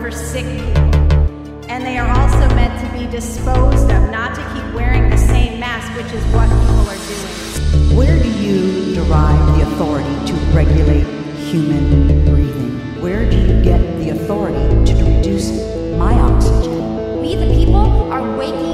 for sick people. And they are also meant to be disposed of, not to keep wearing the same mask, which is what people are doing. Where do you derive the authority to regulate human breathing? Where do you get the authority to reduce my oxygen? We, the people, are waking